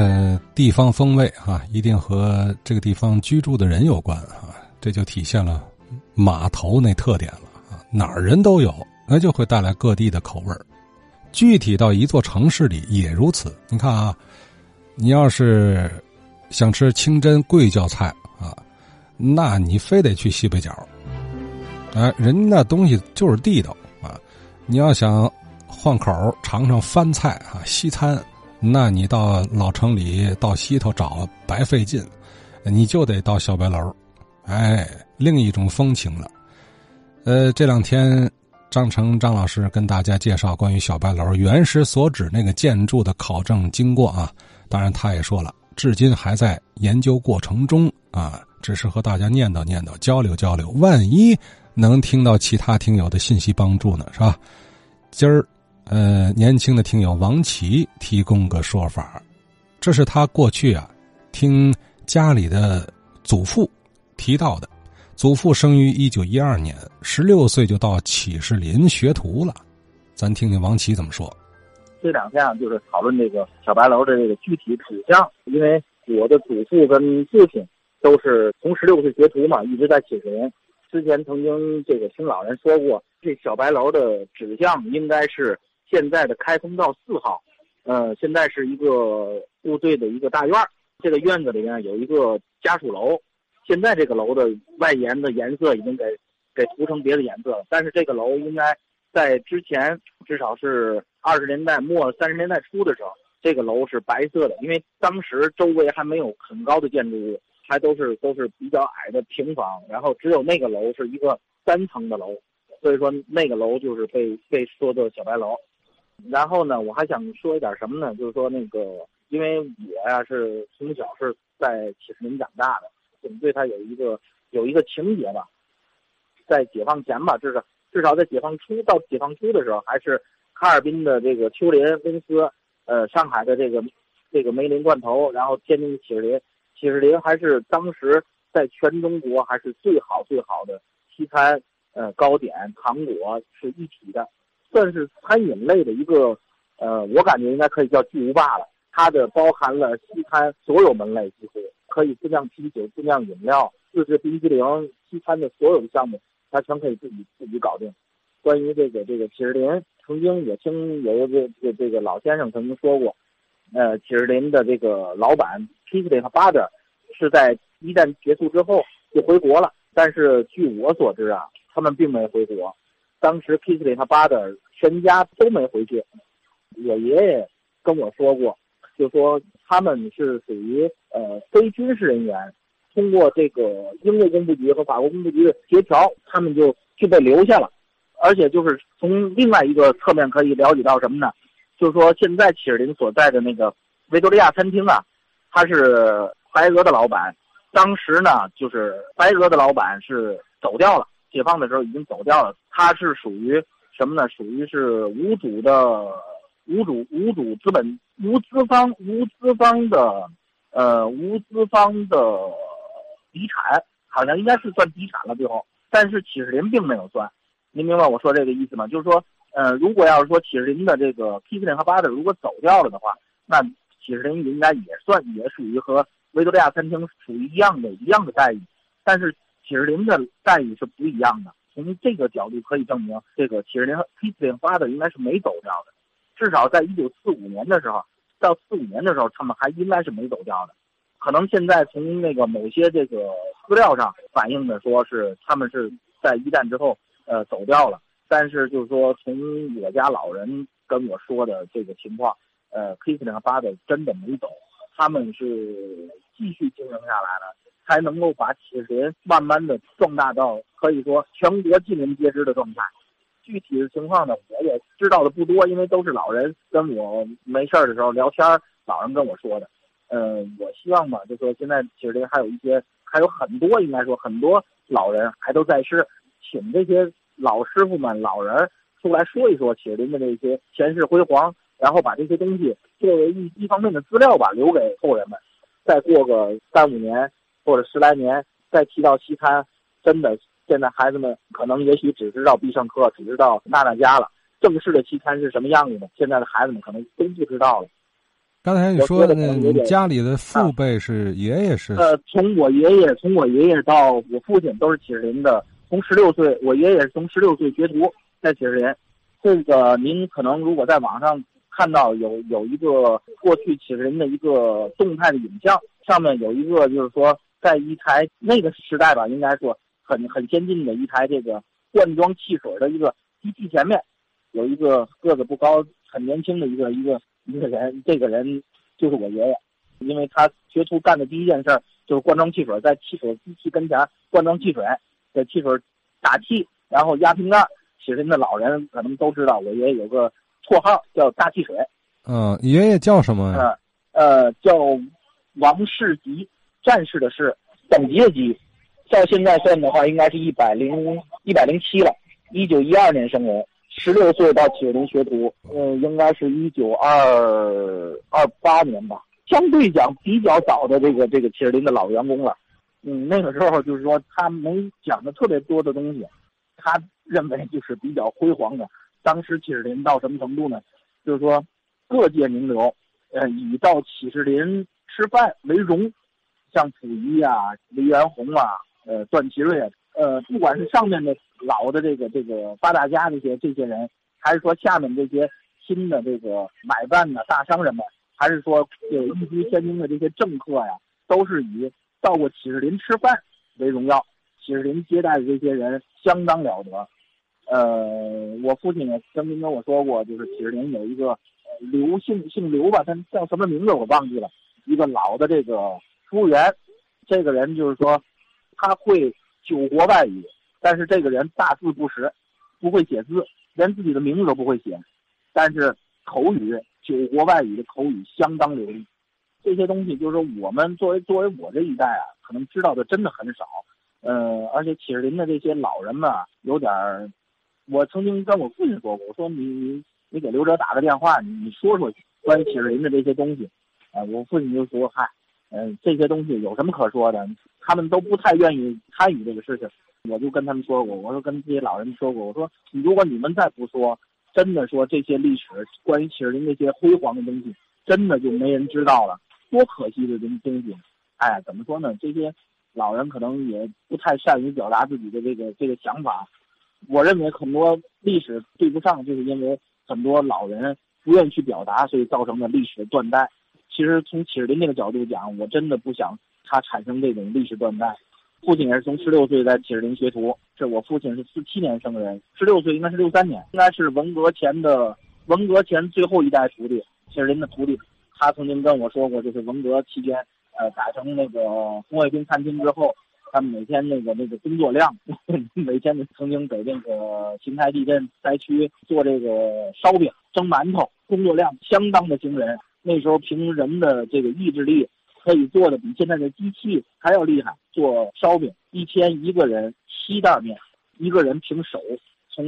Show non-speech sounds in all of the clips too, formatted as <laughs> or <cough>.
呃，地方风味啊，一定和这个地方居住的人有关啊，这就体现了码头那特点了啊，哪儿人都有，那就会带来各地的口味。具体到一座城市里也如此。你看啊，你要是想吃清真贵教菜啊，那你非得去西北角。哎，人家那东西就是地道啊！你要想换口尝尝番菜啊，西餐，那你到老城里到西头找白费劲，你就得到小白楼，哎，另一种风情了。呃，这两天张成张老师跟大家介绍关于小白楼原始所指那个建筑的考证经过啊，当然他也说了，至今还在研究过程中啊，只是和大家念叨念叨，交流交流，万一。能听到其他听友的信息帮助呢，是吧？今儿，呃，年轻的听友王琦提供个说法，这是他过去啊听家里的祖父提到的。祖父生于一九一二年，十六岁就到启士林学徒了。咱听听王琦怎么说。这两天啊，就是讨论这个小白楼的这个具体指向，因为我的祖父跟父亲都是从十六岁学徒嘛，一直在启士林。之前曾经这个听老人说过，这小白楼的指向应该是现在的开封道四号，呃，现在是一个部队的一个大院这个院子里面有一个家属楼，现在这个楼的外沿的颜色已经给给涂成别的颜色了，但是这个楼应该在之前至少是二十年代末三十年代初的时候，这个楼是白色的，因为当时周围还没有很高的建筑物。还都是都是比较矮的平房，然后只有那个楼是一个三层的楼，所以说那个楼就是被被说的小白楼。然后呢，我还想说一点什么呢？就是说那个，因为我呀是从小是在启士林长大的，总对他有一个有一个情节吧。在解放前吧，至少至少在解放初到解放初的时候，还是哈尔滨的这个秋林公司，呃，上海的这个这个梅林罐头，然后天津的启士林。启士林还是当时在全中国还是最好最好的西餐，呃，糕点、糖果是一体的，算是餐饮类的一个，呃，我感觉应该可以叫巨无霸了。它的包含了西餐所有门类，几乎可以自酿啤酒、自酿饮料、自制冰激凌，西餐的所有的项目，它全可以自己自己搞定。关于这个这个启士林，曾经也听有一个这这个老先生曾经说过。呃，启士林的这个老板 Kisley 和 Butter 是在一战结束之后就回国了，但是据我所知啊，他们并没回国。当时 Kisley 和 Butter 全家都没回去。我爷爷跟我说过，就说他们是属于呃非军事人员，通过这个英国工部局和法国工部局的协调，他们就就被留下了。而且就是从另外一个侧面可以了解到什么呢？就是说，现在启士林所在的那个维多利亚餐厅啊，他是白俄的老板。当时呢，就是白俄的老板是走掉了，解放的时候已经走掉了。他是属于什么呢？属于是无主的无主无主资本无资方无资方的呃无资方的遗产，好像应该是算遗产了最后。但是启士林并没有算，您明白我说这个意思吗？就是说。呃，如果要是说启士林的这个 P 四零和八的如果走掉了的话，那启士林应该也算也属于和维多利亚餐厅属于一样的一样的待遇，但是启士林的待遇是不一样的。从这个角度可以证明，这个启士林和 P 四零八的应该是没走掉的，至少在一九四五年的时候到四五年的时候，他们还应该是没走掉的。可能现在从那个某些这个资料上反映的说是他们是在一战之后呃走掉了。但是就是说，从我家老人跟我说的这个情况，呃 k i s 和八的真的没走，他们是继续经营下来了，才能够把启士林慢慢的壮大到可以说全国尽人皆知的状态。具体的情况呢，我也知道的不多，因为都是老人跟我没事儿的时候聊天，老人跟我说的。嗯，我希望吧，就说现在启士林还有一些，还有很多，应该说很多老人还都在世，请这些。老师傅们、老人出来说一说启士林的这些前世辉煌，然后把这些东西作为一一方面的资料吧，留给后人们。再过个三五年或者十来年，再提到西餐，真的现在孩子们可能也许只知道必胜客，只知道娜娜家了。正式的西餐是什么样子的？现在的孩子们可能都不知道了。刚才你说的，你家里的父辈是爷爷是？呃，从我爷爷，从我爷爷到我父亲都是启士林的。从十六岁，我爷爷是从十六岁学徒在启士林。这个您可能如果在网上看到有有一个过去启士林的一个动态的影像，上面有一个就是说在一台那个时代吧，应该说很很先进的一台这个灌装汽水的一个机器前面，有一个个子不高、很年轻的一个一个。一个人，这个人就是我爷爷，因为他学徒干的第一件事就是灌装汽水，在汽水机器跟前灌装汽水，给汽水打气，然后压瓶盖。其实那老人可能都知道，我爷爷有个绰号叫大汽水。嗯，爷爷叫什么呀？呃，叫王世吉，战士的士，等级的级。照现在算的话，应该是一百零一百零七了。一九一二年生人。十六岁到启士林学徒，呃，应该是一九二二八年吧，相对讲比较早的这个这个启士林的老员工了。嗯，那个时候就是说他没讲的特别多的东西，他认为就是比较辉煌的。当时启士林到什么程度呢？就是说各界名流，呃，以到启士林吃饭为荣，像溥仪啊、黎元洪啊、呃段祺瑞啊，呃，不管是上面的。老的这个这个八大家这些这些人，还是说下面这些新的这个买办的大商人们，还是说有一居天津的这些政客呀，都是以到过启士林吃饭为荣耀。启士林接待的这些人相当了得。呃，我父亲也曾经跟我说过，就是启士林有一个刘姓姓刘吧，他叫什么名字我忘记了，一个老的这个服务员，这个人就是说他会九国外语。但是这个人大字不识，不会写字，连自己的名字都不会写。但是口语，九国外语的口语相当流利。这些东西就是说，我们作为作为我这一代啊，可能知道的真的很少。呃，而且启士林的这些老人们，有点儿。我曾经跟我父亲说过，我说你你你给刘哲打个电话，你说说关于启士林的这些东西。呃，我父亲就说：“嗨，嗯，这些东西有什么可说的？他们都不太愿意参与这个事情。”我就跟他们说过，我说跟这些老人说过，我说如果你们再不说，真的说这些历史关于启士林那些辉煌的东西，真的就没人知道了，多可惜的东东西。哎，怎么说呢？这些老人可能也不太善于表达自己的这个这个想法。我认为很多历史对不上，就是因为很多老人不愿意去表达，所以造成了历史断代。其实从启士林那个角度讲，我真的不想他产生这种历史断代。父亲也是从十六岁在启士林学徒，是我父亲是四七年生人，十六岁应该是六三年，应该是文革前的文革前最后一代徒弟，启士林的徒弟。他曾经跟我说过，就是文革期间，呃，改成那个红卫兵餐厅之后，他们每天那个那个工作量，<laughs> 每天曾经给那个邢台地震灾区做这个烧饼、蒸馒头，工作量相当的惊人。那时候凭人的这个意志力。可以做的比现在的机器还要厉害。做烧饼，一天一个人七袋面，一个人凭手从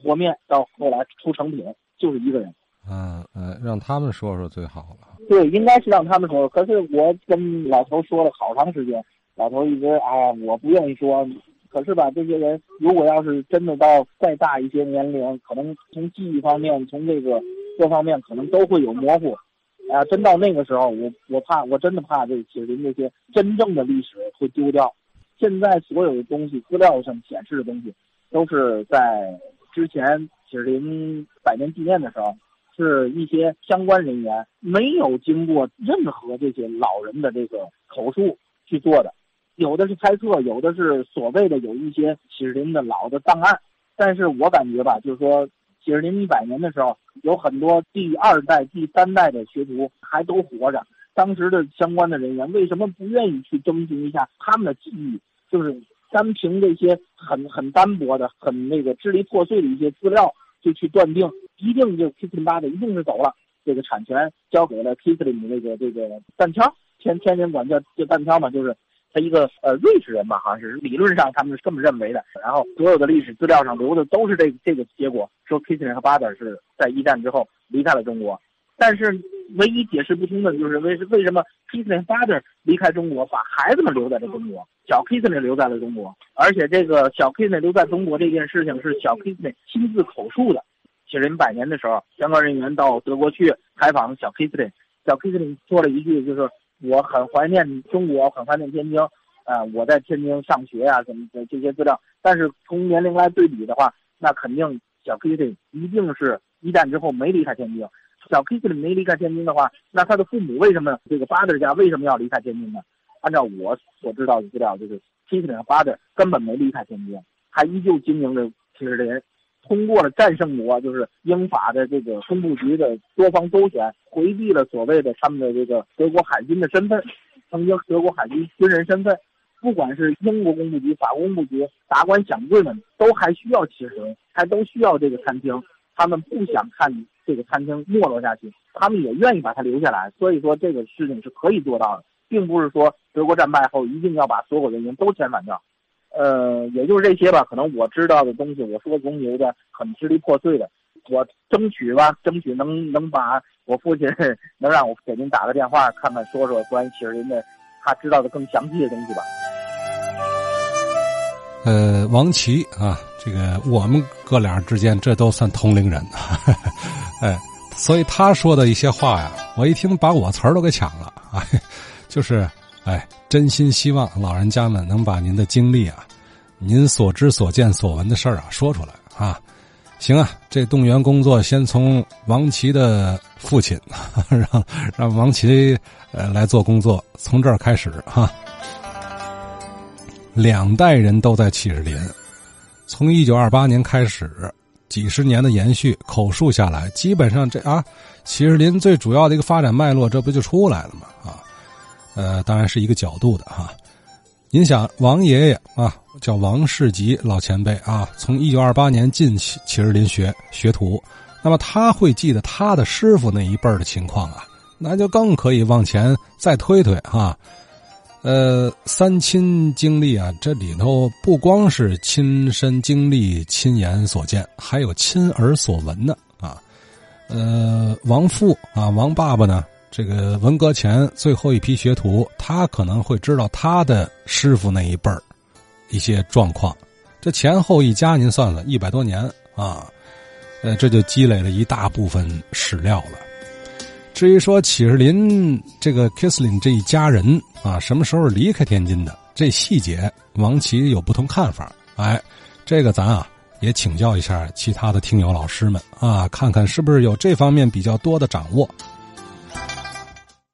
和面到后来出成品，就是一个人。嗯呃，让他们说说最好了。对，应该是让他们说。可是我跟老头说了好长时间，老头一直啊，我不愿意说。可是吧，这些人如果要是真的到再大一些年龄，可能从记忆方面，从这个各方面，可能都会有模糊。啊，真到那个时候，我我怕，我真的怕这启士林这些真正的历史会丢掉。现在所有的东西，资料上显示的东西，都是在之前启士林百年纪念的时候，是一些相关人员没有经过任何这些老人的这个口述去做的。有的是猜测，有的是所谓的有一些启士林的老的档案。但是我感觉吧，就是说。几十年一百年的时候，有很多第二代、第三代的学徒还都活着。当时的相关的人员为什么不愿意去征询一下他们的记忆？就是单凭这些很 <laughs> 很单薄的、很那个支离破碎的一些资料，就去断定一定就 k i s l i n 八的一定是走了，这个产权交给了 k i s l i n 的那个这个弹枪，天天津管叫叫弹枪嘛，就是。他一个呃瑞士人吧，好像是理论上他们是这么认为的。然后所有的历史资料上留的都是这这个结果，说 Kissinger 和 Bader 是在一战之后离开了中国。但是唯一解释不通的就是为为什么 Kissinger 和 Bader 离开中国，把孩子们留在了中国，小 Kissinger 留在了中国。而且这个小 Kissinger 留在中国这件事情是小 Kissinger 亲自口述的。其实百年的时候，相关人员到德国去采访小 Kissinger。小 K 里说了一句，就是我很怀念中国，很怀念天津，啊，我在天津上学啊，怎么的这些资料。但是从年龄来对比的话，那肯定小 Kitty 一定是一战之后没离开天津。小 Kitty 没离开天津的话，那他的父母为什么这个 father 家为什么要离开天津呢？按照我所知道的资料，就是 Kitty 和 father 根本没离开天津，还依旧经营着其实林。通过了战胜国，就是英法的这个工部局的多方周旋，回避了所谓的他们的这个德国海军的身份，曾经德国海军军人身份。不管是英国工部局、法国工部局，达官享贵们都还需要启人，还都需要这个餐厅。他们不想看这个餐厅没落下去，他们也愿意把它留下来。所以说，这个事情是可以做到的，并不是说德国战败后一定要把所有人员都遣返掉。呃，也就是这些吧。可能我知道的东西，我说的东西有点很支离破碎的。我争取吧，争取能能把我父亲能让我给您打个电话，看看说说关于其实人的他知道的更详细的东西吧。呃，王琦啊，这个我们哥俩之间这都算同龄人，哎，<laughs> 所以他说的一些话呀，我一听把我词儿都给抢了啊，<laughs> 就是。哎，真心希望老人家们能把您的经历啊，您所知所见所闻的事儿啊说出来啊。行啊，这动员工作先从王琦的父亲，<laughs> 让让王琦呃来做工作，从这儿开始哈。两代人都在启士林，从一九二八年开始，几十年的延续，口述下来，基本上这啊，启士林最主要的一个发展脉络，这不就出来了吗？啊。呃，当然是一个角度的哈。您想，王爷爷啊，叫王世吉老前辈啊，从一九二八年进启启士林学学徒，那么他会记得他的师傅那一辈的情况啊，那就更可以往前再推推哈。呃，三亲经历啊，这里头不光是亲身经历、亲眼所见，还有亲耳所闻呢啊。呃，王父啊，王爸爸呢？这个文革前最后一批学徒，他可能会知道他的师傅那一辈儿一些状况。这前后一加，您算算，一百多年啊，呃，这就积累了一大部分史料了。至于说启士林这个 Kissling 这一家人啊，什么时候离开天津的，这细节王琦有不同看法。哎，这个咱啊也请教一下其他的听友老师们啊，看看是不是有这方面比较多的掌握。